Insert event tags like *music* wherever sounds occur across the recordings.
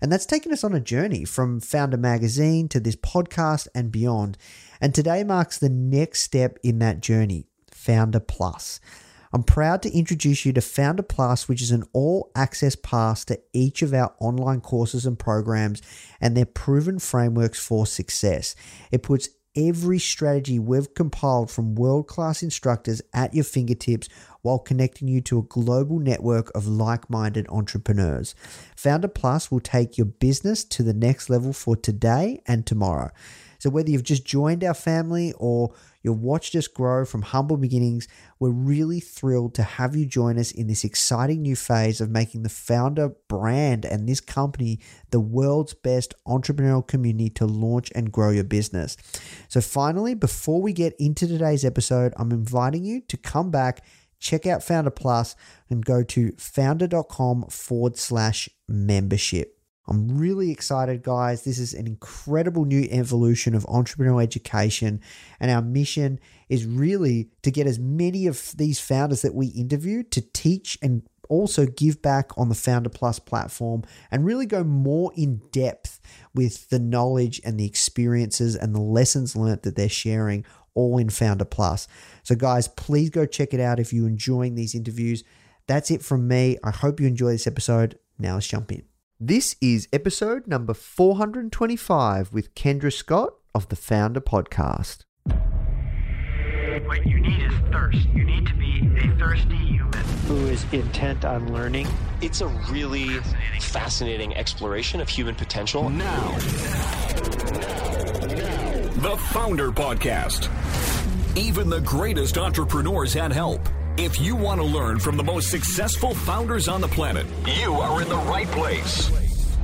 and that's taken us on a journey from Foundr Magazine to this podcast and beyond. And today marks the next step in that journey Foundr Plus. I'm proud to introduce you to Foundr Plus, which is an all access pass to each of our online courses and programs and their proven frameworks for success. It puts every strategy we've compiled from world class instructors at your fingertips while connecting you to a global network of like minded entrepreneurs. Foundr Plus will take your business to the next level for today and tomorrow. So, whether you've just joined our family or you've watched us grow from humble beginnings, we're really thrilled to have you join us in this exciting new phase of making the Foundr brand and this company the world's best entrepreneurial community to launch and grow your business. So, finally, before we get into today's episode, I'm inviting you to come back check out Foundr Plus and go to foundr.com forward slash membership. I'm really excited, guys. This is an incredible new evolution of entrepreneurial education. And our mission is really to get as many of these founders that we interview to teach and also give back on the Foundr Plus platform and really go more in depth with the knowledge and the experiences and the lessons learned that they're sharing all in Foundr Plus. So, guys, please go check it out if you're enjoying these interviews. That's it from me. I hope you enjoy this episode. Now let's jump in. This is episode number 425 with Kendra Scott of the Foundr Podcast. What you need is thirst. You need to be a thirsty human who is intent on learning. It's a really fascinating, fascinating exploration of human potential. Now, the Foundr Podcast. Even the greatest entrepreneurs had help. If you want to learn from the most successful founders on the planet, you are in the right place.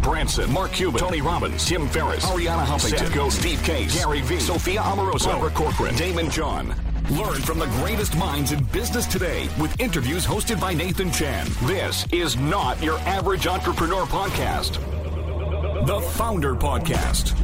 Branson, Mark Cuban, Tony Robbins, Tim Ferriss, Arianna Huffington, Seth Godin, Steve Case, Gary Vee, Sophia Amoruso, Barbara Corcoran, Daymond John. Learn from the greatest minds in business today with interviews hosted by Nathan Chan. This is not your average entrepreneur podcast. The Foundr Podcast.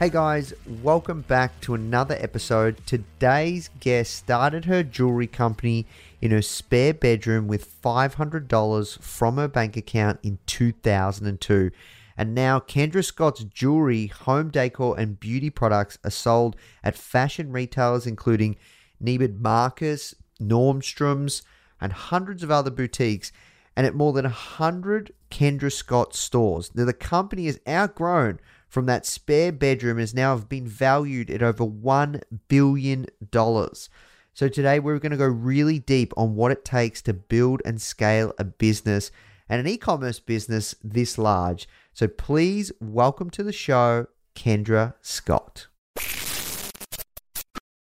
Hey guys, welcome back to another episode. Today's guest started her jewelry company in her spare bedroom with $500 from her bank account in 2002. And now Kendra Scott's jewelry, home decor, and beauty products are sold at fashion retailers including Neiman Marcus, Nordstrom's, and hundreds of other boutiques, and at more than 100 Kendra Scott stores. Now, the company has outgrown from that spare bedroom has now been valued at over $1 billion. So today we're going to go really deep on what it takes to build and scale a business and an e-commerce business this large. So please welcome to the show Kendra Scott.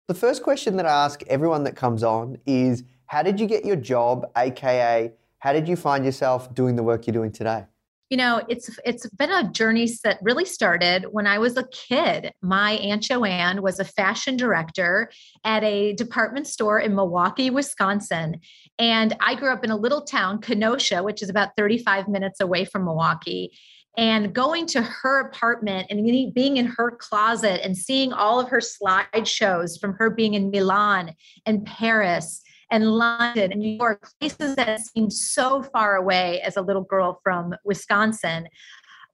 The first question that I ask everyone that comes on is how did you get your job aka how did you find yourself doing the work you're doing today? You know it's it's been a journey that really started when i was a kid. My aunt joanne was a fashion director at a department store in milwaukee wisconsin. And i grew up in a little town kenosha which is about 35 minutes away from milwaukee. And going to her apartment and being in her closet and seeing all of her slideshows from her being in milan and paris and London and New York, places that seemed so far away as a little girl from Wisconsin,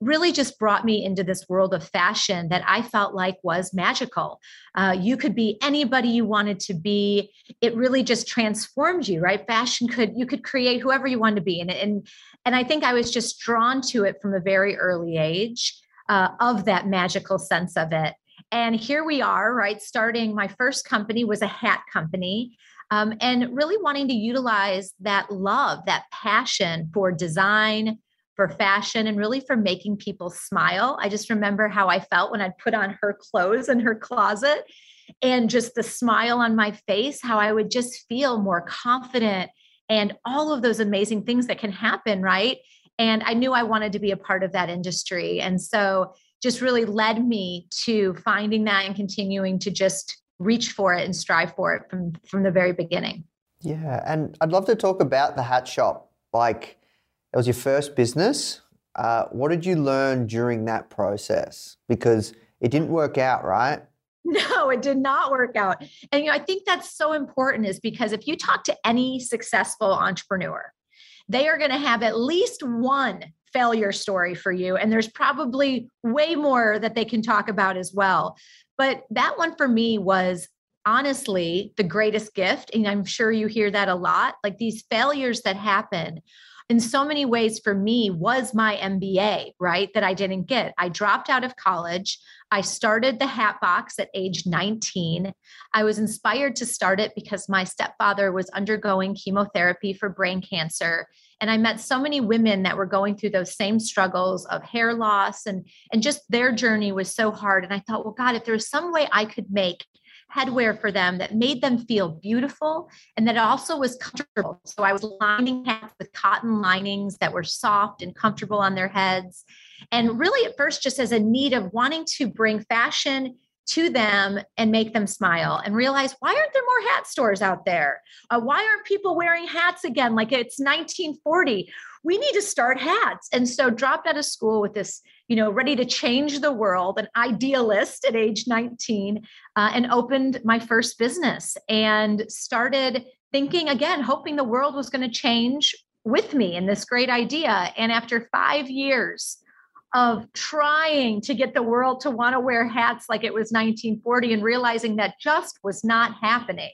really just brought me into this world of fashion that I felt like was magical. Uh, you could be anybody you wanted to be. It really just transformed you, right? Fashion could you could create whoever you wanted to be, and and And I think I was just drawn to it from a very early age uh, of that magical sense of it. And here we are, right? Starting my first company was a hat company. Um, and really wanting to utilize that love, that passion for design, for fashion, and really for making people smile. I just remember how I felt when I'd put on her clothes in her closet and just the smile on my face, how I would just feel more confident and all of those amazing things that can happen, right? And I knew I wanted to be a part of that industry. And so just really led me to finding that and continuing to just reach for it and strive for it from from the very beginning. Yeah, and I'd love to talk about the hat shop. Like, it was your first business. Uh, what did you learn during that process? Because it didn't work out, right? *laughs* No, it did not work out. And you know, I think that's so important is because if you talk to any successful entrepreneur, they are going to have at least one failure story for you and there's probably way more that they can talk about as well. But that one for me was honestly the greatest gift and I'm sure you hear that a lot, like these failures that happen in so many ways for me was my MBA, right? That I didn't get. I dropped out of college. I started the Hat Box at age 19. I was inspired to start it because my stepfather was undergoing chemotherapy for brain cancer. And I met so many women that were going through those same struggles of hair loss and, and just their journey was so hard. And I thought, well, God, if there was some way I could make headwear for them that made them feel beautiful and that also was comfortable. So I was lining hats with cotton linings that were soft and comfortable on their heads. And really, at first, just as a need of wanting to bring fashion to them and make them smile and realize why aren't there more hat stores out there? Uh, why aren't people wearing hats again like it's 1940? We need to start hats. And so dropped out of school with this, you know, ready to change the world, an idealist at age 19, uh, and opened my first business and started thinking again, hoping the world was going to change with me in this great idea. And after five years, of trying to get the world to want to wear hats like it was 1940 and realizing that just was not happening.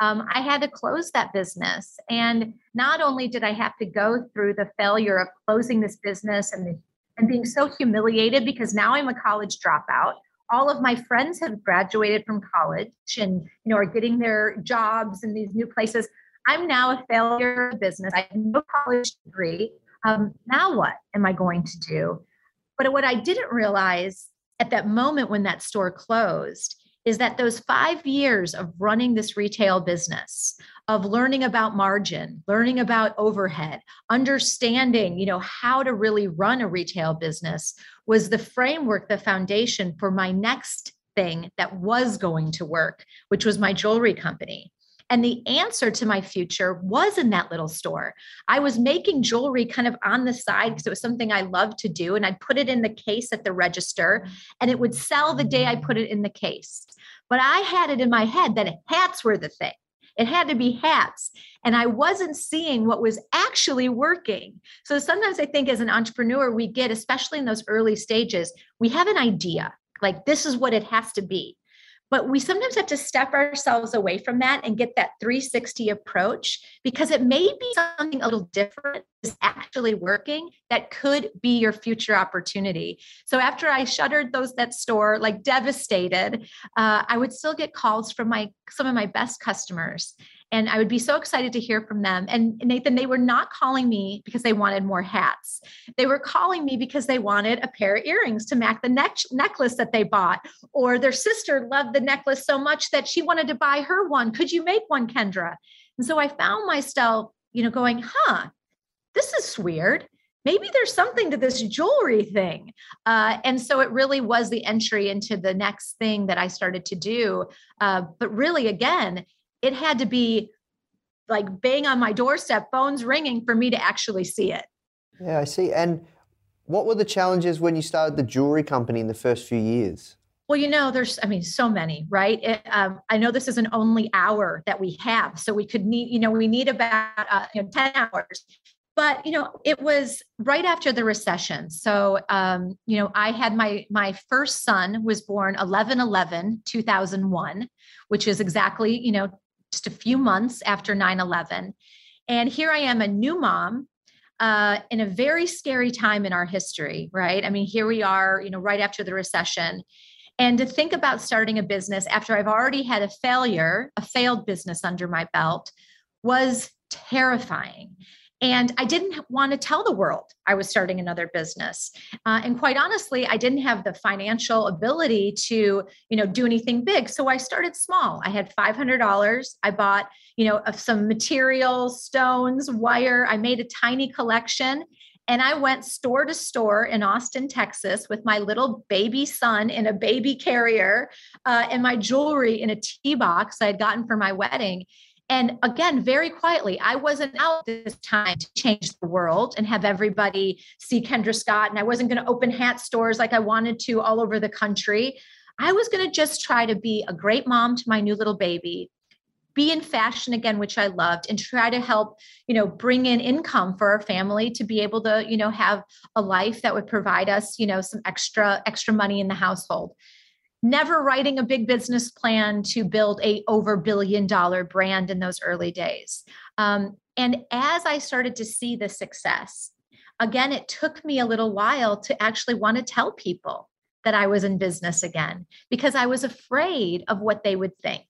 Um, I had to close that business. And not only did I have to go through the failure of closing this business and, the, and being so humiliated because now I'm a college dropout. All of my friends have graduated from college and you know are getting their jobs in these new places. I'm now a failure of business. I have no college degree. Um, now what am I going to do? But what I didn't realize at that moment when that store closed is that those five years of running this retail business of learning about margin learning about overhead understanding you know how to really run a retail business was the framework the foundation for my next thing that was going to work which was my jewelry company and the answer to my future was in that little store. I was making jewelry kind of on the side because it was something I loved to do. And I'd put it in the case at the register and it would sell the day I put it in the case. But I had it in my head that hats were the thing. It had to be hats. And I wasn't seeing what was actually working. So sometimes I think as an entrepreneur, we get, especially in those early stages, we have an idea like this is what it has to be. But we sometimes have to step ourselves away from that and get that 360 approach because it may be something a little different is actually working that could be your future opportunity. So after I shuttered those that store, like devastated, uh, I would still get calls from my some of my best customers and I would be so excited to hear from them. And Nathan, they were not calling me because they wanted more hats. They were calling me because they wanted a pair of earrings to match the neck- necklace that they bought, or their sister loved the necklace so much that she wanted to buy her one. Could you make one, Kendra? And so I found myself, you know, going, huh, this is weird maybe there's something to this jewelry thing. Uh, and so it really was the entry into the next thing that I started to do. Uh, but really, again, it had to be like bang on my doorstep, phones ringing for me to actually see it. Yeah, I see. And what were the challenges when you started the jewelry company in the first few years? Well, you know, there's, I mean, so many, right? It, um, I know this is an only hour that we have, so we could need, you know, we need about uh, you know, 10 hours. But you know, it was right after the recession. So, um, you know, I had my my first son was born 11 11 2001, which is exactly you know just a few months after 9 11. And here I am, a new mom. uh, in a very scary time in our history, right? I mean, here we are, you know, right after the recession. And to think about starting a business after I've already had a failure, a failed business under my belt, was terrifying. And I didn't want to tell the world I was starting another business. Uh, and quite honestly, I didn't have the financial ability to, you know, do anything big. So I started small. I had $500. I bought, you know, some materials, stones, wire. I made a tiny collection. And I went store to store in Austin, Texas, with my little baby son in a baby carrier uh, and my jewelry in a tea box I had gotten for my wedding. And again, very quietly, I wasn't out this time to change the world and have everybody see Kendra Scott. And I wasn't going to open hat stores like I wanted to all over the country. I was going to just try to be a great mom to my new little baby, be in fashion again, which I loved, and try to help, you know, bring in income for our family to be able to, you know, have a life that would provide us, you know, some extra, extra money in the household never writing a big business plan to build a over billion dollar brand in those early days. Um, and as i started to see the success again it took me a little while to actually want to tell people that i was in business again because i was afraid of what they would think.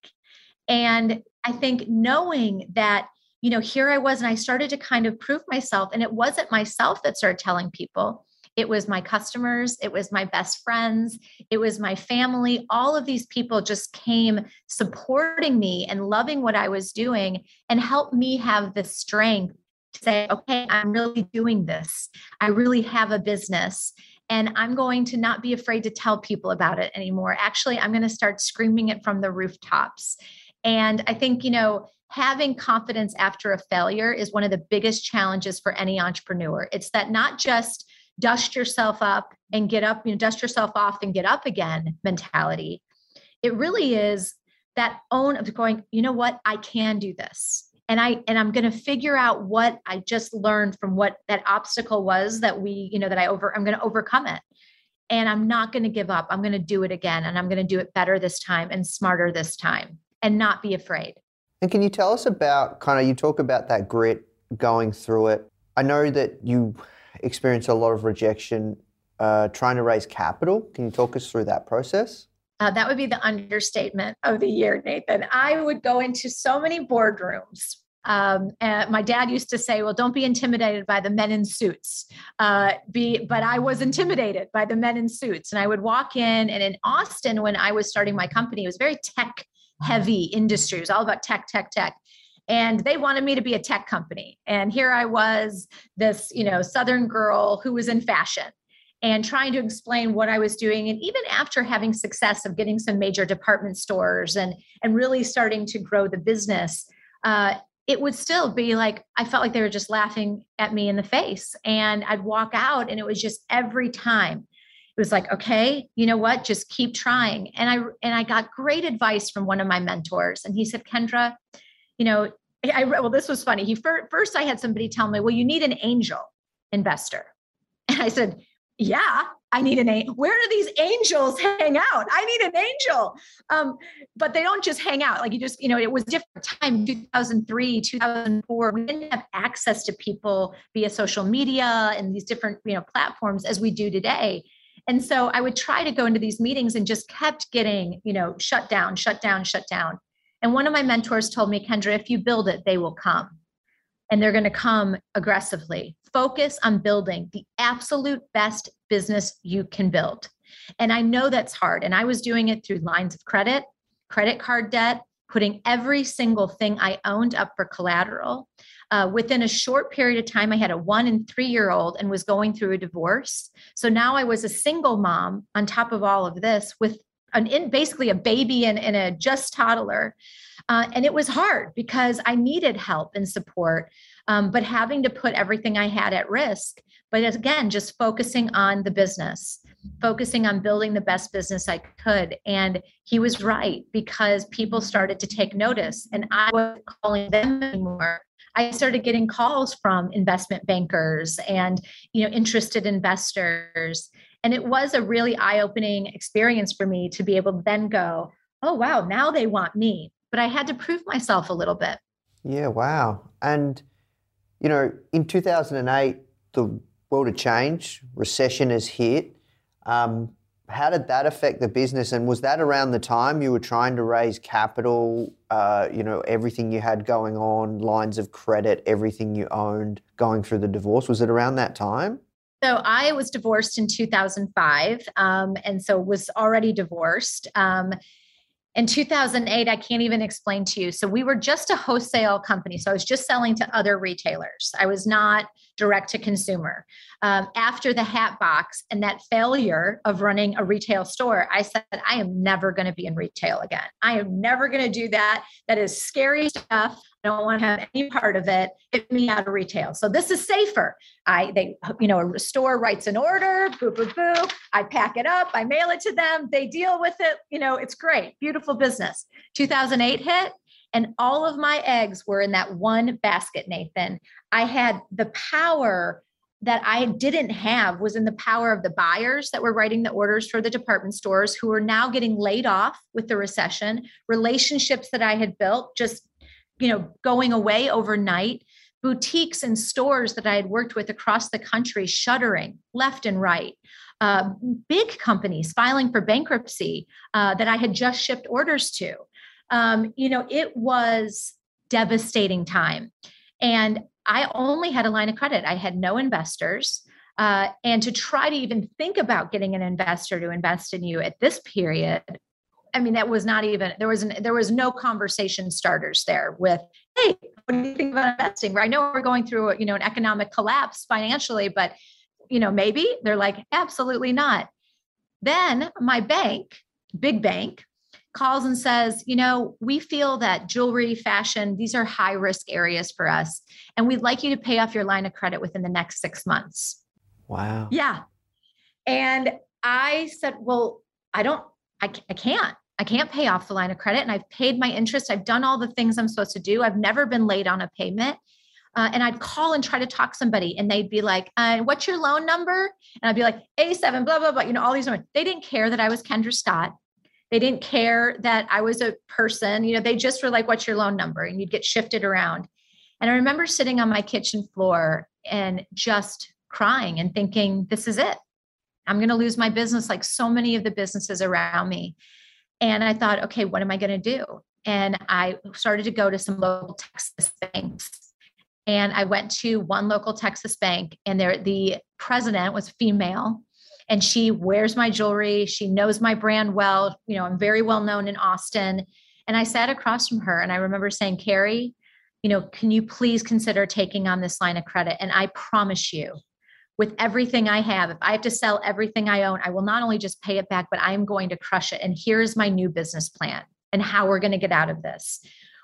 And i think knowing that you know here i was and i started to kind of prove myself and it wasn't myself that started telling people it was my customers, it was my best friends, it was my family. All of these people just came supporting me and loving what I was doing and helped me have the strength to say, okay, I'm really doing this. I really have a business. And I'm going to not be afraid to tell people about it anymore. Actually, I'm going to start screaming it from the rooftops. And I think, you know, having confidence after a failure is one of the biggest challenges for any entrepreneur. It's that not just dust yourself up and get up, you know, dust yourself off and get up again mentality. It really is that own of going, you know what, I can do this. And I and I'm going to figure out what I just learned from what that obstacle was that we, you know, that I over I'm going to overcome it. And I'm not going to give up. I'm going to do it again and I'm going to do it better this time and smarter this time and not be afraid. And can you tell us about kind of you talk about that grit going through it? I know that you experienced a lot of rejection uh, trying to raise capital. Can you talk us through that process? Uh, that would be the understatement of the year, Nathan. I would go into so many boardrooms. Um, and my dad used to say, "Well, don't be intimidated by the men in suits." Uh, be, but I was intimidated by the men in suits, and I would walk in. And in Austin, when I was starting my company, it was very tech-heavy industry. It was all about tech, tech, tech and they wanted me to be a tech company. And here i was this you know southern girl who was in fashion and trying to explain what i was doing. And even after having success of getting some major department stores and and really starting to grow the business uh, it would still be like i felt like they were just laughing at me in the face. And i'd walk out and it was just every time it was like okay you know what? Just keep trying. And i and i got great advice from one of my mentors. And he said kendra you know, I well, this was funny. He first I had somebody tell me, well, you need an angel investor. *laughs* And I said, yeah, I need an angel. Where do these angels hang out? I need an angel. Um, but they don't just hang out. Like you just, you know, it was different time, 2003, 2004. We didn't have access to people via social media and these different, you know, platforms as we do today. And so I would try to go into these meetings and just kept getting, you know, shut down, shut down, shut down. And one of my mentors told me, Kendra, if you build it, they will come. And they're going to come aggressively. Focus on building the absolute best business you can build. And I know that's hard. And I was doing it through lines of credit, credit card debt, putting every single thing I owned up for collateral. Uh, within a short period of time, I had a one and three year old and was going through a divorce. So now I was a single mom on top of all of this with an in basically a baby and, and a just toddler. Uh, and it was hard because I needed help and support, um, but having to put everything I had at risk. But again, just focusing on the business, focusing on building the best business I could. And he was right because people started to take notice, and I wasn't calling them anymore. I started getting calls from investment bankers and you know interested investors and it was a really eye opening experience for me to be able to then go, oh, wow, now they want me. But I had to prove myself a little bit. Yeah, wow. And you know, in 2008, the world had changed, recession has hit. Um, how did that affect the business? And was that around the time you were trying to raise capital? Uh, you know, everything you had going on, lines of credit, everything you owned, going through the divorce. Was it around that time? So I was divorced in 2005, um, and so was already divorced. Um, in 2008 i can't even explain to you. So we were just a wholesale company so i was just selling to other retailers. I was not direct to consumer. Um, after the hat box and that failure of running a retail store i said i am never going to be in retail again. I am never going to do that. That is scary stuff don't want to have any part of it. Get me out of retail. So this is safer. I they you know a store writes an order, boo boo boo. I pack it up, I mail it to them. They deal with it. You know it's great, beautiful business. 2008 hit, and all of my eggs were in that one basket. Nathan, I had the power that I didn't have was in the power of the buyers that were writing the orders for the department stores who are now getting laid off with the recession, relationships that I had built just you know, going away overnight, boutiques and stores that I had worked with across the country shuttering left and right. Uh, big companies filing for bankruptcy uh, that I had just shipped orders to. Um, you know, it was devastating time. And I only had a line of credit. I had no investors. Uh, and to try to even think about getting an investor to invest in you at this period I mean, that was not even there was an, there was no conversation starters there with, hey, what do you think about investing? I know we're going through you know an economic collapse financially, but you know maybe they're like absolutely not. Then my bank, big bank, calls and says, you know, we feel that jewelry, fashion, these are high risk areas for us, and we'd like you to pay off your line of credit within the next six months. Wow. Yeah. And I said, well, I don't, I, I can't. I can't pay off the line of credit and I've paid my interest. I've done all the things I'm supposed to do. I've never been late on a payment. Uh, and I'd call and try to talk somebody, and they'd be like, uh, "What's your loan number?" And I'd be like, "A7, blah blah blah." You know, all these numbers. They didn't care that I was Kendra Scott. They didn't care that I was a person. You know, they just were like, "What's your loan number?" And you'd get shifted around. And I remember sitting on my kitchen floor and just crying and thinking, "This is it. I'm going to lose my business, like so many of the businesses around me." And I thought, okay, what am I going to do? And I started to go to some local Texas banks. And I went to one local Texas bank, and there the president was female, and she wears my jewelry. She knows my brand well. You know, I'm very well known in Austin. And I sat across from her, and I remember saying, Carrie, you know, can you please consider taking on this line of credit? And I promise you, with everything I have. If I have to sell everything I own, I will not only just pay it back, but I'm going to crush it. And here's my new business plan and how we're going to get out of this.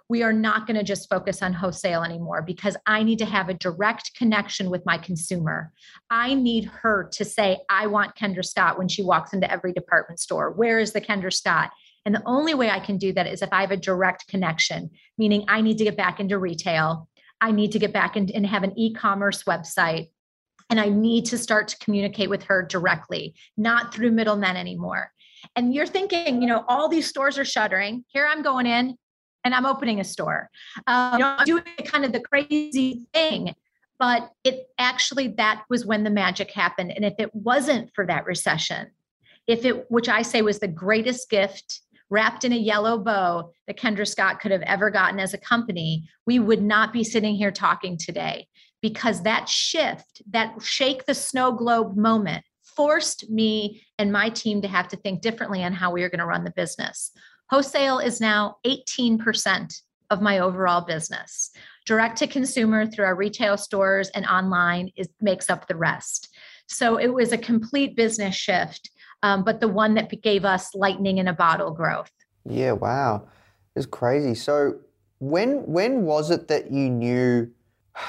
We are not going to just focus on wholesale anymore because I need to have a direct connection with my consumer. I need her to say, I want Kendra Scott when she walks into every department store. Where is the Kendra Scott? And the only way I can do that is if I have a direct connection, meaning I need to get back into retail. I need to get back in, and have an e commerce website and I need to start to communicate with her directly, not through middlemen anymore. And you're thinking, you know, all these stores are shuttering. Here I'm going in and I'm opening a store. Um, you know, I'm doing kind of the crazy thing. But it actually, that was when the magic happened. And if it wasn't for that recession, if it, which I say was the greatest gift wrapped in a yellow bow that Kendra Scott could have ever gotten as a company, we would not be sitting here talking today because that shift, that shake the snow globe moment, forced me and my team to have to think differently on how we are going to run the business. Wholesale is now 18% of my overall business. Direct to consumer through our retail stores and online is makes up the rest. So it was a complete business shift, um, but the one that gave us lightning in a bottle growth. Yeah, wow, it's crazy. So when when was it that you knew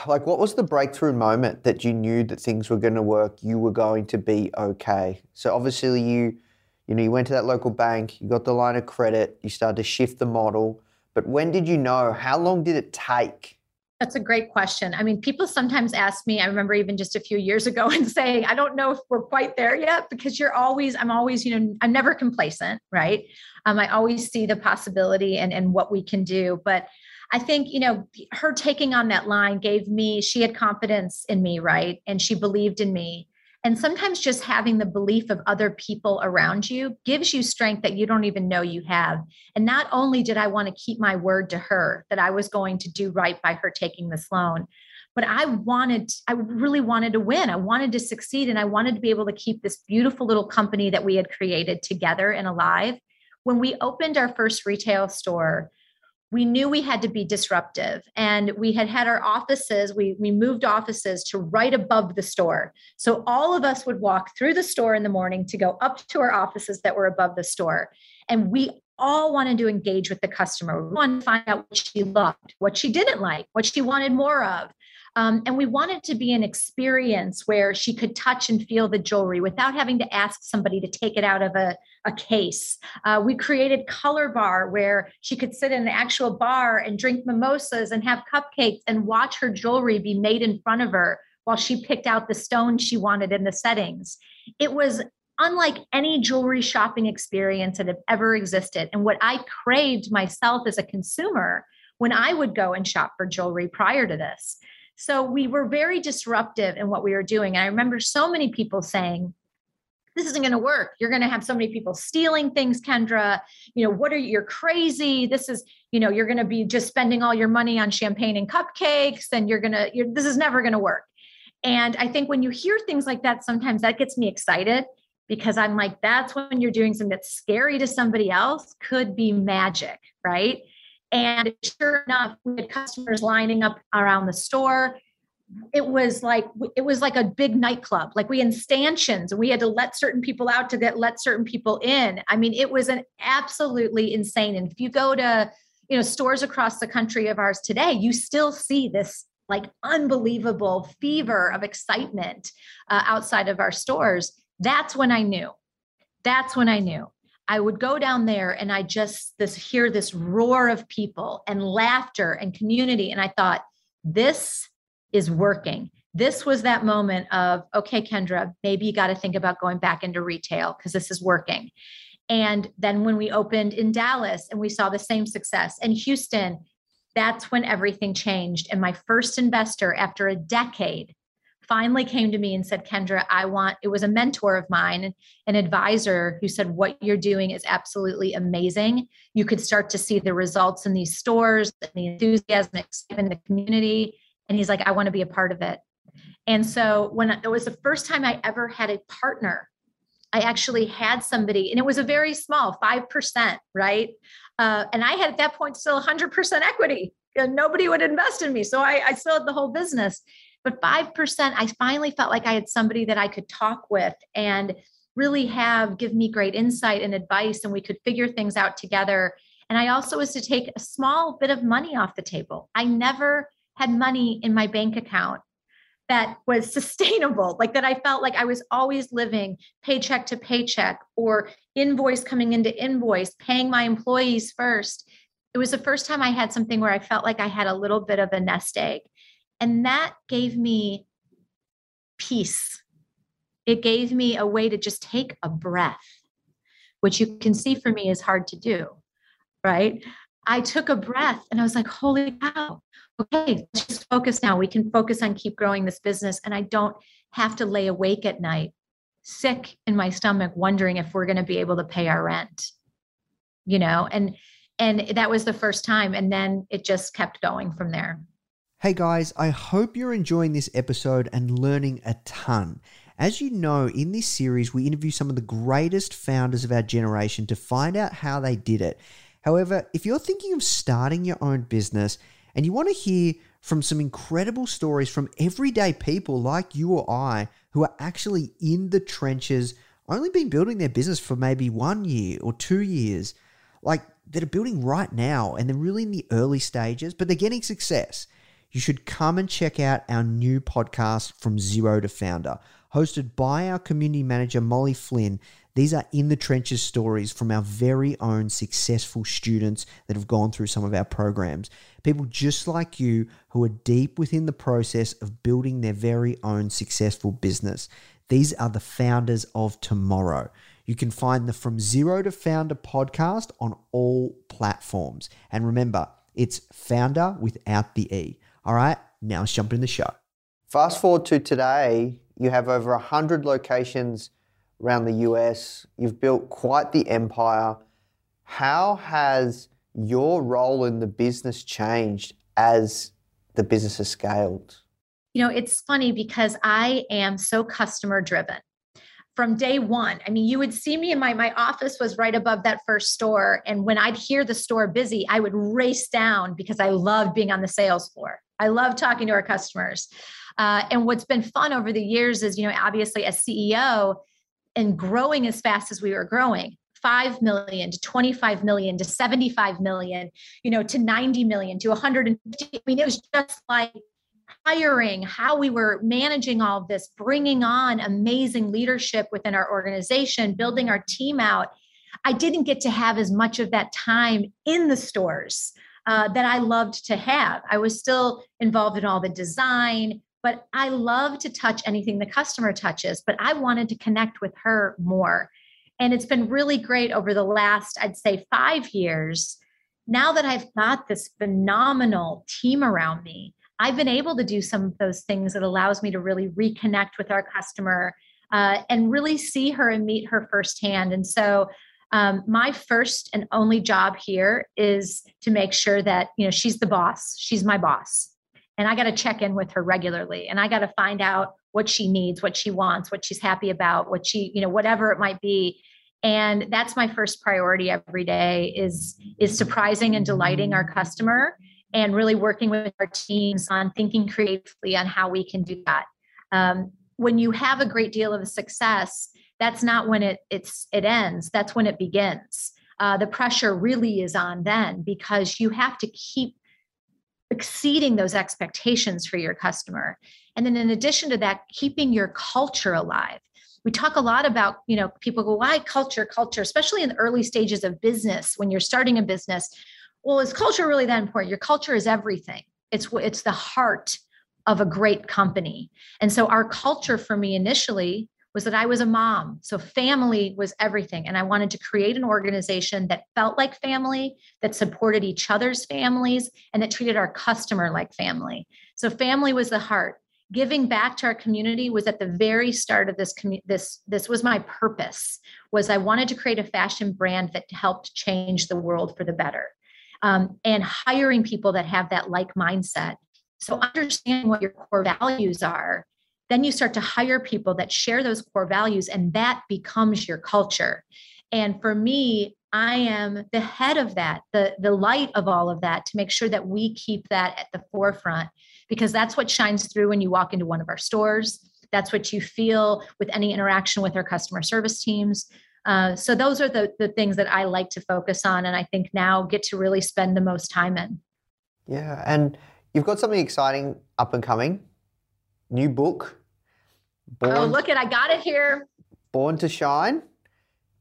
like what was the breakthrough moment that you knew that things were going to work you were going to be okay so obviously you you know you went to that local bank you got the line of credit you started to shift the model but when did you know how long did it take that's a great question. I mean, people sometimes ask me, I remember even just a few years ago *laughs* and saying, I don't know if we're quite there yet because you're always, I'm always, you know, I'm never complacent, right? Um, I always see the possibility and, and what we can do. But I think, you know, her taking on that line gave me, she had confidence in me, right? And she believed in me. And sometimes just having the belief of other people around you gives you strength that you don't even know you have. And not only did I want to keep my word to her that I was going to do right by her taking this loan, but I wanted, I really wanted to win. I wanted to succeed and I wanted to be able to keep this beautiful little company that we had created together and alive. When we opened our first retail store, we knew we had to be disruptive and we had had our offices we, we moved offices to right above the store. So all of us would walk through the store in the morning to go up to our offices that were above the store and we all wanted to engage with the customer. We wanted to find out what she loved what she didn't like what she wanted more of um, and we wanted to be an experience where she could touch and feel the jewelry without having to ask somebody to take it out of a, a case. Uh, we created Color Bar where she could sit in an actual bar and drink mimosas and have cupcakes and watch her jewelry be made in front of her while she picked out the stones she wanted in the settings. It was unlike any jewelry shopping experience that had ever existed. And what I craved myself as a consumer when I would go and shop for jewelry prior to this. So we were very disruptive in what we were doing. And I remember so many people saying, this isn't going to work. You're going to have so many people stealing things, Kendra. You know, what are you? You're crazy. This is, you know, you're going to be just spending all your money on champagne and cupcakes, and you're going to, you're, this is never going to work. And I think when you hear things like that, sometimes that gets me excited because I'm like, that's when you're doing something that's scary to somebody else, could be magic, right? And sure enough, we had customers lining up around the store. It was like it was like a big nightclub. Like we had stanchions and we had to let certain people out to get let certain people in. I mean, it was an absolutely insane. And if you go to you know stores across the country of ours today, you still see this like unbelievable fever of excitement uh, outside of our stores. That's when I knew. That's when I knew I would go down there and I just this hear this roar of people and laughter and community. And I thought, this is working. This was that moment of, okay, Kendra, maybe you got to think about going back into retail because this is working. And then when we opened in Dallas and we saw the same success in Houston, that's when everything changed. And my first investor, after a decade, finally came to me and said, Kendra, I want, it was a mentor of mine, an advisor who said, What you're doing is absolutely amazing. You could start to see the results in these stores and the enthusiasm in the community. And he's like, I want to be a part of it. And so when it was the first time I ever had a partner, I actually had somebody, and it was a very small 5%, right? Uh, and I had at that point still 100% equity. And nobody would invest in me. So I, I still had the whole business. But 5%, I finally felt like I had somebody that I could talk with and really have give me great insight and advice, and we could figure things out together. And I also was to take a small bit of money off the table. I never had money in my bank account that was sustainable, like that I felt like I was always living paycheck to paycheck or invoice coming into invoice, paying my employees first. It was the first time I had something where I felt like I had a little bit of a nest egg. And that gave me peace. It gave me a way to just take a breath, which you can see for me is hard to do. Right. I took a breath and I was like, holy cow. Okay, let's just focus now. We can focus on keep growing this business. And I don't have to lay awake at night, sick in my stomach, wondering if we're going to be able to pay our rent. You know, and and that was the first time. And then it just kept going from there. Hey guys, I hope you're enjoying this episode and learning a ton. As you know, in this series, we interview some of the greatest founders of our generation to find out how they did it. However, if you're thinking of starting your own business and you want to hear from some incredible stories from everyday people like you or I who are actually in the trenches, only been building their business for maybe one year or two years, like that are building right now and they're really in the early stages, but they're getting success you should come and check out our new podcast, From Zero to Founder, hosted by our community manager, Molly Flynn. These are in the trenches stories from our very own successful students that have gone through some of our programs. People just like you who are deep within the process of building their very own successful business. These are the founders of tomorrow. You can find the From Zero to Founder podcast on all platforms. And remember, It's Foundr without the E. All right, now let's jump in the show. Fast forward to today, you have over 100 locations around the US. You've built quite the empire. How has your role in the business changed as the business has scaled? You know, it's funny because I am so customer driven from day one. I mean, you would see me in my my office was right above that first store, and when I'd hear the store busy, I would race down because I loved being on the sales floor. I love talking to our customers. Uh, and what's been fun over the years is, you know, obviously as CEO and growing as fast as we were growing, 5 million to 25 million to 75 million, you know, to 90 million to 150. I mean, it was just like hiring, how we were managing all of this, bringing on amazing leadership within our organization, building our team out. I didn't get to have as much of that time in the stores uh, that I loved to have. I was still involved in all the design, but I love to touch anything the customer touches, but I wanted to connect with her more. And it's been really great over the last, I'd say, five years. Now that I've got this phenomenal team around me, I've been able to do some of those things that allows me to really reconnect with our customer uh, and really see her and meet her firsthand. And so, um, my first and only job here is to make sure that you know she's the boss. She's my boss, and I got to check in with her regularly, and I got to find out what she needs, what she wants, what she's happy about, what she you know whatever it might be and that's my first priority every day is is surprising and delighting our customer and really working with our teams on thinking creatively on how we can do that. Um, when you have a great deal of success, that's not when it it's it ends. That's when it begins. Uh, the pressure really is on then because you have to keep exceeding those expectations for your customer. And then in addition to that, keeping your culture alive. We talk a lot about, you know, people go, why culture, culture, especially in the early stages of business when you're starting a business well is culture really that important your culture is everything it's it's the heart of a great company and so our culture for me initially was that I was a mom. So family was everything. And I wanted to create an organization that felt like family, that supported each other's families, and that treated our customer like family. So family was the heart. Giving back to our community was at the very start of this this this was my purpose was I wanted to create a fashion brand that helped change the world for the better um, and hiring people that have that like mindset. So, understanding what your core values are, then you start to hire people that share those core values, and that becomes your culture. And for me, I am the head of that, the, the light of all of that to make sure that we keep that at the forefront because that's what shines through when you walk into one of our stores. That's what you feel with any interaction with our customer service teams. Uh, so those are the the things that I like to focus on, and I think now get to really spend the most time in. Yeah, and you've got something exciting up and coming. New book. Born, oh, look it! I got it here. Born to Shine.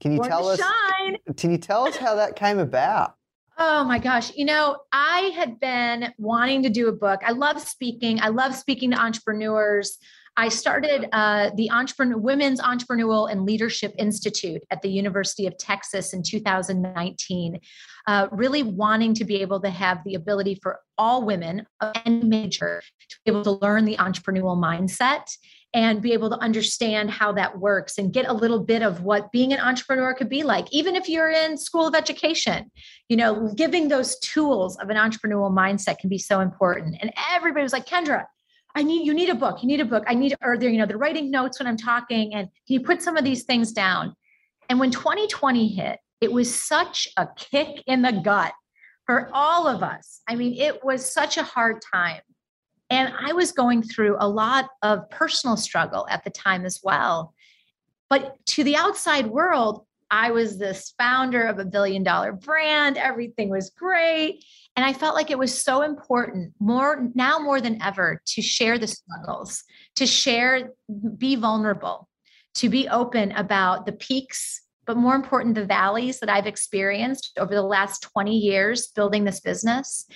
Can you Born tell us? Shine. Can you tell us how that came about? Oh my gosh. You know, I had been wanting to do a book. I love speaking. I love speaking to entrepreneurs. I started uh, the entrepreneur, Women's Entrepreneurial and Leadership Institute at the University of Texas in 2019, uh, really wanting to be able to have the ability for all women of any major to be able to learn the entrepreneurial mindset and be able to understand how that works and get a little bit of what being an entrepreneur could be like even if you're in school of education you know giving those tools of an entrepreneurial mindset can be so important and everybody was like kendra I need you need a book. You need a book. I need or they're you know they're writing notes when I'm talking and can you put some of these things down? And when 2020 hit, it was such a kick in the gut for all of us. I mean, it was such a hard time. And I was going through a lot of personal struggle at the time as well. But to the outside world, I was this founder of a billion dollar brand. Everything was great. And I felt like it was so important, more now more than ever, to share the struggles, to share, be vulnerable, to be open about the peaks, but more important, the valleys that I've experienced over the last 20 years building this business.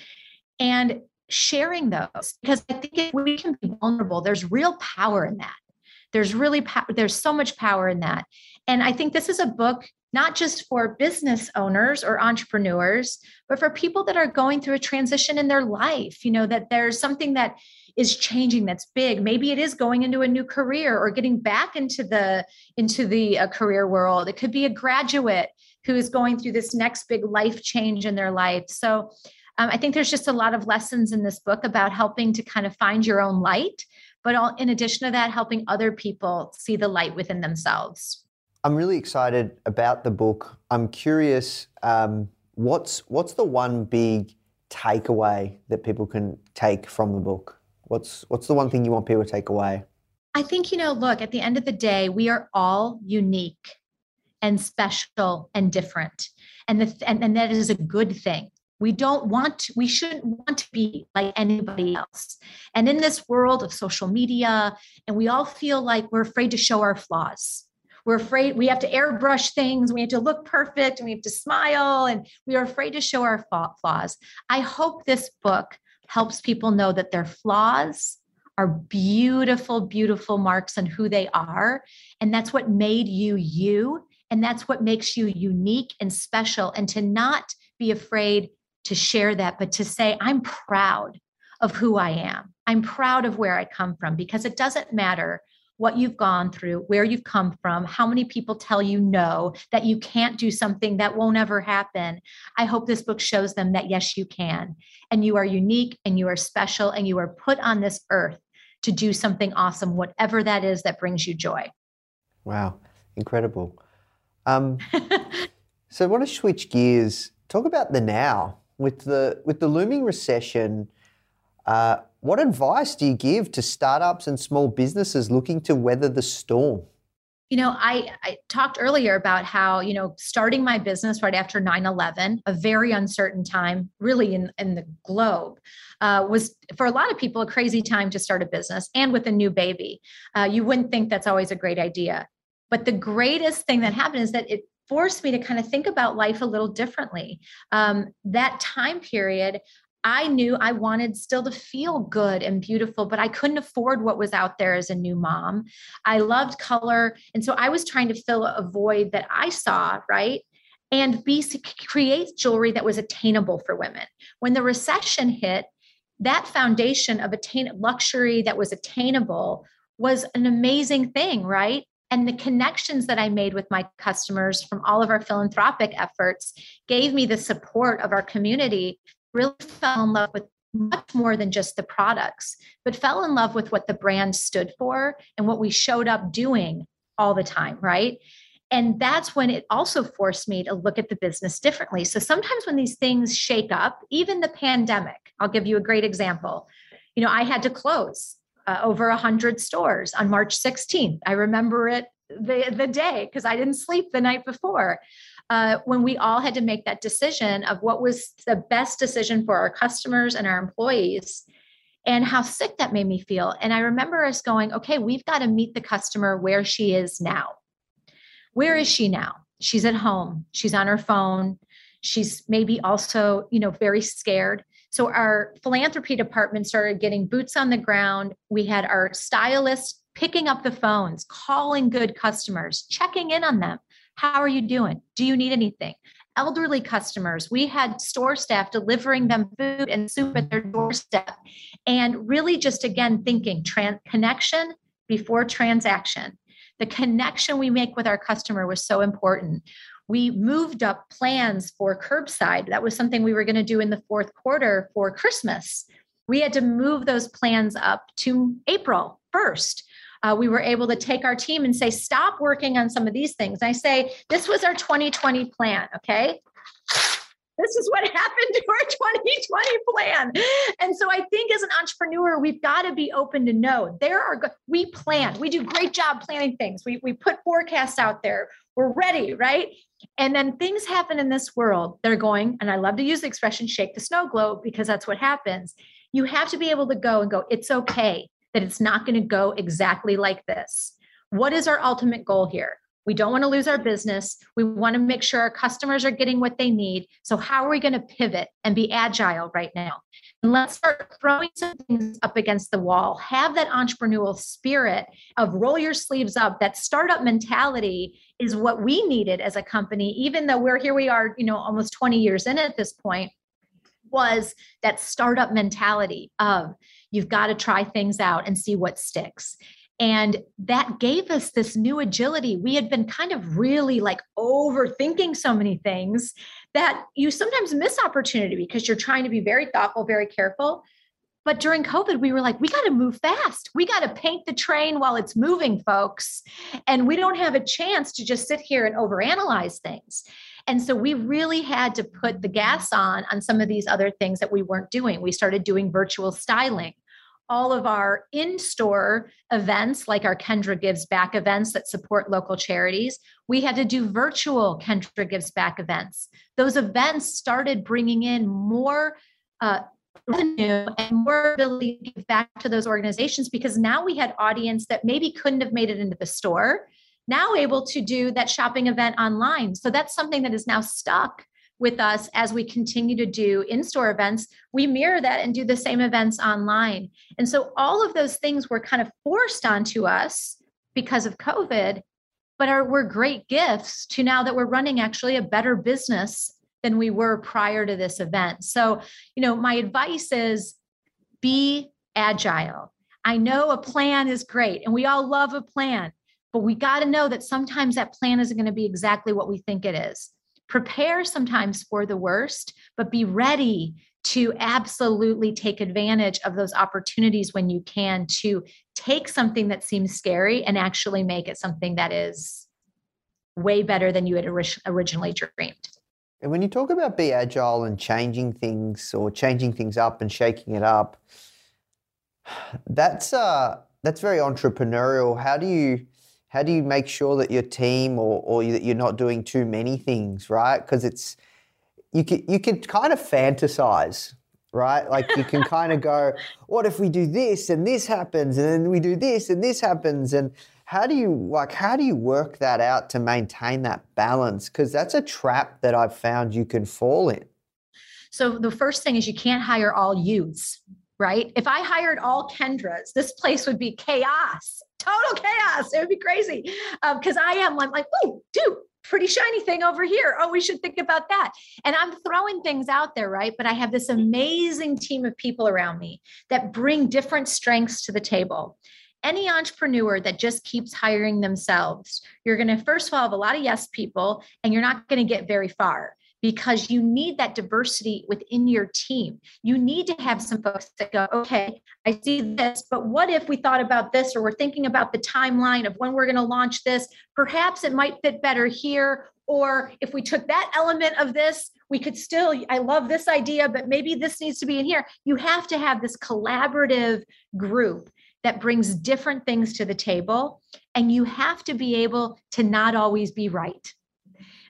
And sharing those because I think if we can be vulnerable, there's real power in that. There's really po- there's so much power in that. And I think this is a book not just for business owners or entrepreneurs, but for people that are going through a transition in their life, you know, that there's something that is changing that's big. Maybe it is going into a new career or getting back into the into the uh, career world. It could be a graduate who is going through this next big life change in their life. So um, i think there's just a lot of lessons in this book about helping to kind of find your own light but all, in addition to that helping other people see the light within themselves i'm really excited about the book i'm curious um, what's what's the one big takeaway that people can take from the book What's what's the one thing you want people to take away? I think you know, look, at the end of the day, we are all unique and special and different. And the and, and that is a good thing. We don't want we shouldn't want to be like anybody else. And in this world of social media, and we all feel like we're afraid to show our flaws. We're afraid we have to airbrush things, we have to look perfect, and we have to smile, and we are afraid to show our flaws. I hope this book helps people know that their flaws are beautiful, beautiful marks on who they are. And that's what made you you. And that's what makes you unique and special. And to not be afraid to share that, but to say, I'm proud of who I am. I'm proud of where I come from because it doesn't matter what you've gone through, where you've come from, how many people tell you no, that you can't do something that won't ever happen. I hope this book shows them that yes, you can. And you are unique and you are special and you are put on this earth to do something awesome, whatever that is that brings you joy. Wow, incredible. Um, *laughs* so I want to switch gears, talk about the now. With the with the looming recession, uh, what advice do you give to startups and small businesses looking to weather the storm? You know, I, I talked earlier about how, you know, starting my business right after 9 11, a very uncertain time, really in, in the globe, uh, was for a lot of people a crazy time to start a business and with a new baby. Uh, you wouldn't think that's always a great idea. But the greatest thing that happened is that it forced me to kind of think about life a little differently. Um, that time period, I knew I wanted still to feel good and beautiful, but I couldn't afford what was out there as a new mom. I loved color. And so I was trying to fill a void that I saw, right? And be create jewelry that was attainable for women. When the recession hit, that foundation of attain luxury that was attainable was an amazing thing, right? And the connections that I made with my customers from all of our philanthropic efforts gave me the support of our community really fell in love with much more than just the products, but fell in love with what the brand stood for and what we showed up doing all the time, right? And that's when it also forced me to look at the business differently. So sometimes when these things shake up, even the pandemic, I'll give you a great example. You know, I had to close uh, over 100 stores on March 16th. I remember it the, the day because I didn't sleep the night before uh, when we all had to make that decision of what was the best decision for our customers and our employees and how sick that made me feel. And I remember us going, okay, we've got to meet the customer where she is now. Where is she now? She's at home, she's on her phone, she's maybe also, you know, very scared. So our philanthropy department started getting boots on the ground. We had our stylists picking up the phones, calling good customers, checking in on them. How are you doing? Do you need anything? Elderly customers, we had store staff delivering them food and soup at their doorstep. And really, just again, thinking trans- connection before transaction. The connection we make with our customer was so important. We moved up plans for curbside. That was something we were going to do in the fourth quarter for Christmas. We had to move those plans up to April 1st uh, we were able to take our team and say, stop working on some of these things. I say, this was our 2020 plan, okay? This is what *laughs* happened to our 2020 plan. And so I think as an entrepreneur, we've got to be open to know there are, we plan, we do great job planning things. We, we put forecasts out there. We're ready, right? And then things happen in this world. They're going, and I love to use the expression shake the snow globe because that's what happens. You have to be able to go and go, it's okay that it's not going to go exactly like this. What is our ultimate goal here? We don't want to lose our business. We want to make sure our customers are getting what they need. So, how are we going to pivot and be agile right now? And let's start throwing some things up against the wall. Have that entrepreneurial spirit of roll your sleeves up. That startup mentality is what we needed as a company, even though we're here, we are, you know, almost 20 years in at this point was that startup mentality of you've got to try things out and see what sticks. And that gave us this new agility. We had been kind of really like overthinking so many things that you sometimes miss opportunity because you're trying to be very thoughtful, very careful. But during COVID, we were like, we got to move fast. We got to paint the train while it's moving, folks. And we don't have a chance to just sit here and overanalyze things. And so we really had to put the gas on on some of these other things that we weren't doing. We started doing virtual styling. All of our in store events, like our Kendra Gives Back events that support local charities, we had to do virtual Kendra Gives Back events. Those events started bringing in more uh, revenue and more ability to give back to those organizations because now we had audience that maybe couldn't have made it into the store now able to do that shopping event online. So that's something that is now stuck with us as we continue to do in store events. We mirror that and do the same events online. And so all of those things were kind of forced onto us because of COVID, but are were great gifts to now that we're running actually a better business than we were prior to this event. So, you know, my advice is be agile. I know a plan is great and we all love a plan, but we got to know that sometimes that plan isn't going to be exactly what we think it is. Prepare sometimes for the worst, but be ready to absolutely take advantage of those opportunities when you can to take something that seems scary and actually make it something that is way better than you had originally dreamed. And when you talk about be agile and changing things or changing things up and shaking it up, *sighs* that's uh that's very entrepreneurial. How do you how do you make sure that your team or, or that you're not doing too many things, right? Because it's you can you can kind of fantasize, right? Like you can kind of go, what if we do this and this happens, and then we do this and this happens, and how do you like how do you work that out to maintain that balance? Because that's a trap that I've found you can fall in. So the first thing is you can't hire all yous, right? If I hired all Kendras, this place would be chaos total chaos. It would be crazy because um, I am I'm like, oh, dude, pretty shiny thing over here. Oh, we should think about that. And I'm throwing things out there, right? But I have this amazing team of people around me that bring different strengths to the table. Any entrepreneur that just keeps hiring themselves, you're going to first of all have a lot of yes people, and you're not going to get very far because you need that diversity within your team. You need to have some folks that go, okay, I see this, but what if we thought about this or we're thinking about the timeline of when we're going to launch this? Perhaps it might fit better here. Or if we took that element of this, we could still, I love this idea, but maybe this needs to be in here. You have to have this collaborative group that brings different things to the table. And you have to be able to not always be right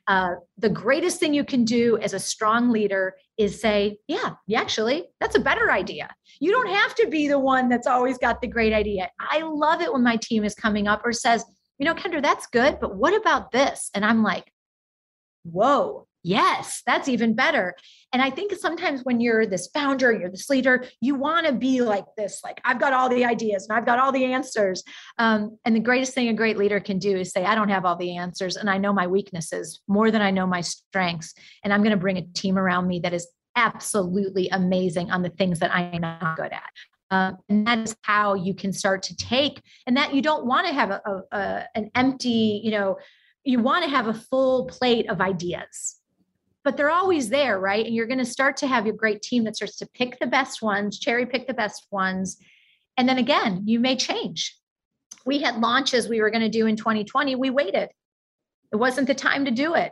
uh, the greatest thing you can do as a strong leader is say, yeah, actually, that's a better idea. You don't have to be the one that's always got the great idea. I love it when my team is coming up or says, you know, Kendra, that's good, but what about this? And I'm like, whoa, yes, that's even better. And I think sometimes when you're this founder, you're this leader, you want to be like this, like I've got all the ideas and I've got all the answers. Um, and the greatest thing a great leader can do is say, I don't have all the answers and I know my weaknesses more than I know my strengths. And I'm going to bring a team around me that is absolutely amazing on the things that I'm not good at. Uh, and that is how you can start to take, and that you don't want to have a, a, a an empty, you know, you want to have a full plate of ideas but they're always there, right? And you're going to start to have your great team that starts to pick the best ones, cherry pick the best ones. And then again, you may change. We had launches we were going to do in 2020. We waited. It wasn't the time to do it.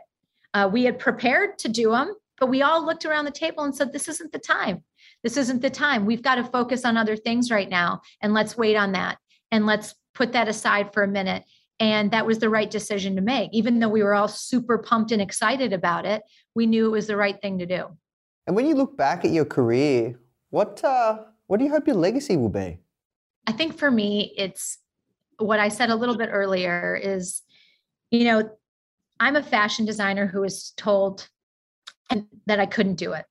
Uh, we had prepared to do them, but we all looked around the table and said, This isn't the time. This isn't the time. We've got to focus on other things right now. And let's wait on that. And let's put that aside for a minute and that was the right decision to make. Even though we were all super pumped and excited about it, we knew it was the right thing to do. And when you look back at your career, what uh, what do you hope your legacy will be? I think for me, it's what I said a little bit earlier is you know, I'm a fashion designer who was told and that I couldn't do it.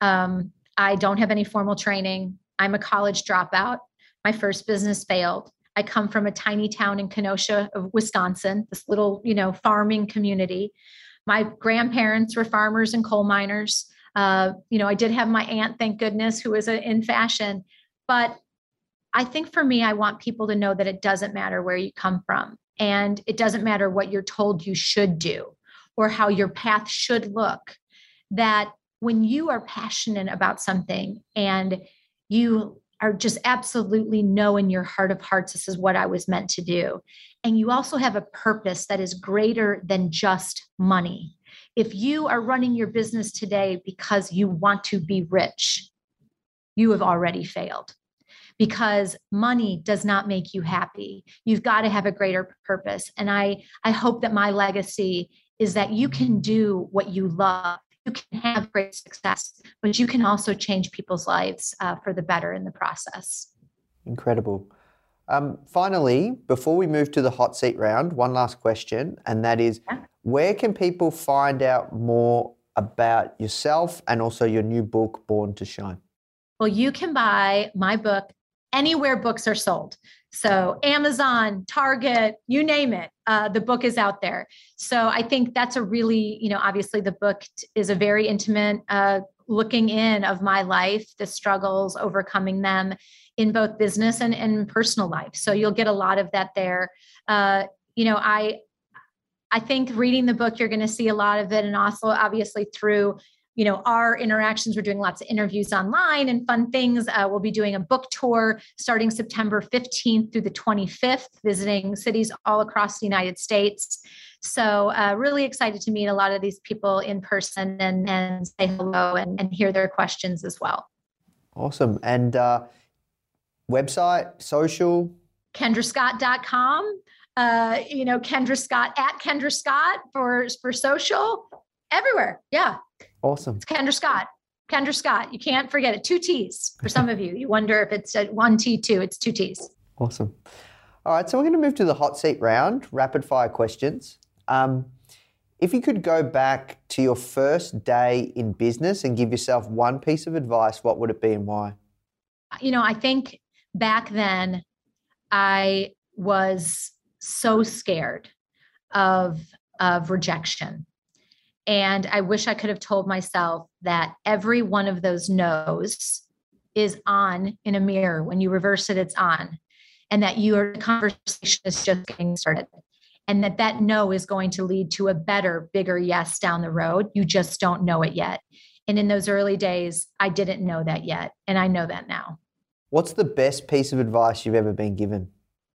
Um, I don't have any formal training. I'm a college dropout. My first business failed. I come from a tiny town in Kenosha, of Wisconsin, this little, you know, farming community. My grandparents were farmers and coal miners. Uh, you know, I did have my aunt, thank goodness, who was a, in fashion. But I think for me, I want people to know that it doesn't matter where you come from. And it doesn't matter what you're told you should do or how your path should look. That when you are passionate about something and you are just absolutely know in your heart of hearts, this is what I was meant to do. And you also have a purpose that is greater than just money. If you are running your business today because you want to be rich, you have already failed because money does not make you happy. You've got to have a greater purpose. And I, I hope that my legacy is that you can do what you love you can have great success, but you can also change people's lives uh, for the better in the process. Incredible. Um, finally, before we move to the hot seat round, one last question, and that is yeah. where can people find out more about yourself and also your new book, Born to Shine? Well, you can buy my book anywhere books are sold. So, Amazon, Target, you name it, uh, the book is out there. So, I think that's a really, you know, obviously the book is a very intimate uh, looking in of my life, the struggles, overcoming them in both business and, and personal life. So, you'll get a lot of that there. Uh, you know, I, I think reading the book, you're going to see a lot of it, and also obviously through you know our interactions we're doing lots of interviews online and fun things. Uh, we'll be doing a book tour starting september 15th through the 25th visiting cities all across the united states. So uh, really excited to meet a lot of these people in person and, and say hello and, and hear their questions as well. Awesome. And uh, website social? Kendrascott.com uh, you know kendra scott at kendra scott for for social. Everywhere. Yeah Awesome. It's Kendra Scott. Kendra Scott. You can't forget it. Two T's for some of you. You wonder if it's a one T, two. It's two T's. Awesome. All right. So we're going to move to the hot seat round, rapid fire questions. Um, if you could go back to your first day in business and give yourself one piece of advice, what would it be and why? You know, I think back then I was so scared of of rejection and I wish I could have told myself that every one of those no's is on in a mirror. When you reverse it, it's on. And that your conversation is just getting started. And that that no is going to lead to a better, bigger yes down the road. You just don't know it yet. And in those early days, I didn't know that yet. And I know that now. What's the best piece of advice you've ever been given?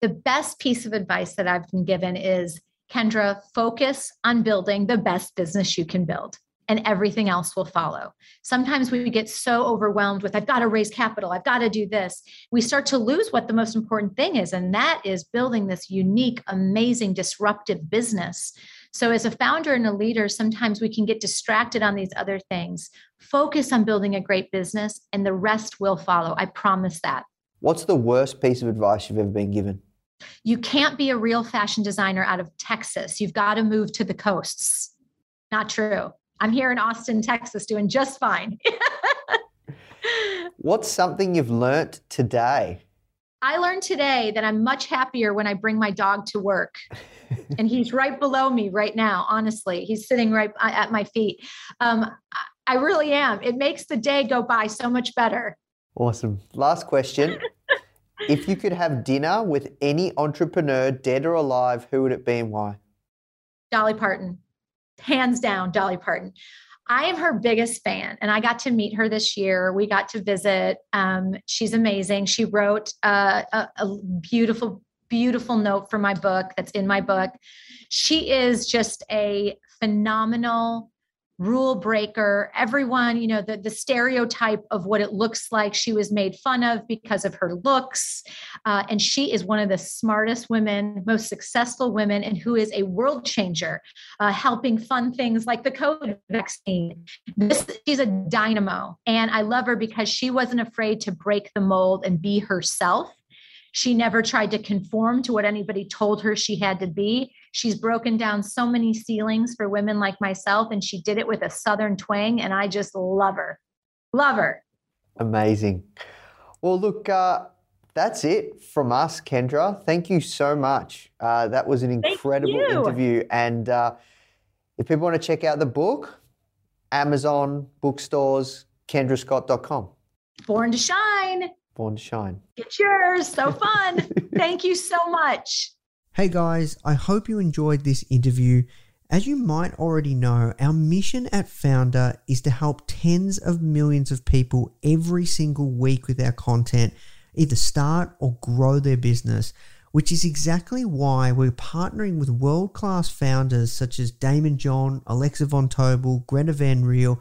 The best piece of advice that I've been given is Kendra, focus on building the best business you can build and everything else will follow. Sometimes we get so overwhelmed with, I've got to raise capital, I've got to do this. We start to lose what the most important thing is, and that is building this unique, amazing, disruptive business. So, as a founder and a leader, sometimes we can get distracted on these other things. Focus on building a great business, and the rest will follow. I promise that. What's the worst piece of advice you've ever been given? You can't be a real fashion designer out of Texas. You've got to move to the coasts. Not true. I'm here in Austin, Texas, doing just fine. *laughs* What's something you've learned today? I learned today that I'm much happier when I bring my dog to work. *laughs* and he's right below me right now, honestly. He's sitting right at my feet. Um, I really am. It makes the day go by so much better. Awesome. Last question. *laughs* if you could have dinner with any entrepreneur, dead or alive, who would it be and why? Dolly Parton. Hands down, Dolly Parton. I am her biggest fan, and I got to meet her this year. We got to visit. Um, she's amazing. She wrote a, a beautiful, beautiful note for my book that's in my book. She is just a phenomenal rule breaker everyone you know the, the stereotype of what it looks like she was made fun of because of her looks. Uh, and she is one of the smartest women most successful women and who is a world changer uh, helping fun things like the covid vaccine. This she's a dynamo and i love her because she wasn't afraid to break the mold and be herself She never tried to conform to what anybody told her she had to be. She's broken down so many ceilings for women like myself, and she did it with a Southern twang. And I just love her. Love her. Amazing. Well, look, uh, that's it from us, Kendra. Thank you so much. Uh, that was an incredible interview. And uh, if people want to check out the book, Amazon, bookstores, kendrascott.com. Born to shine. Born to shine. Get yours. So fun. *laughs* Thank you so much. Hey guys, I hope you enjoyed this interview. As you might already know, our mission at Foundr is to help tens of millions of people every single week with our content, either start or grow their business, which is exactly why we're partnering with world class founders such as Daymond John, Alexa Von Tobel, Greta Van Riel,